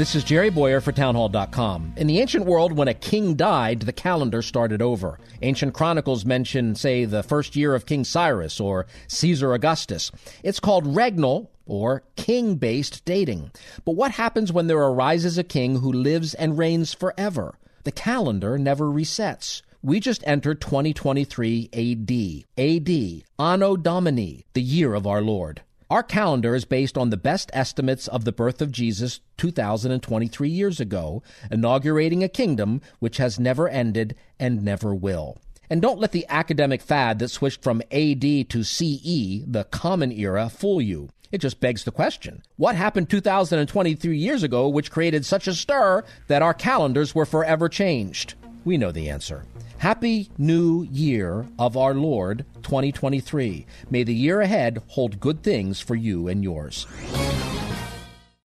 This is Jerry Bowyer for Townhall.com. In the ancient world, when a king died, the calendar started over. Ancient chronicles mention, say, the first year of King Cyrus or Caesar Augustus. It's called regnal or king based dating. But what happens when there arises a king who lives and reigns forever? The calendar never resets. We just entered 2023 AD. AD, Anno Domini, the year of our Lord. Our calendar is based on the best estimates of the birth of Jesus 2023 years ago, inaugurating a kingdom which has never ended and never will. And don't let the academic fad that switched from AD to CE, the common era, fool you. It just begs the question what happened 2023 years ago which created such a stir that our calendars were forever changed? We know the answer. Happy New Year of our Lord 2023. May the year ahead hold good things for you and yours.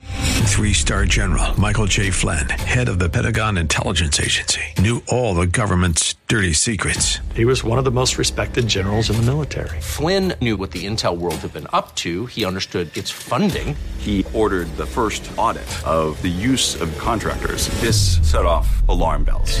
Three star general Michael J. Flynn, head of the Pentagon Intelligence Agency, knew all the government's dirty secrets. He was one of the most respected generals in the military. Flynn knew what the intel world had been up to. He understood its funding. He ordered the first audit of the use of contractors. This set off alarm bells.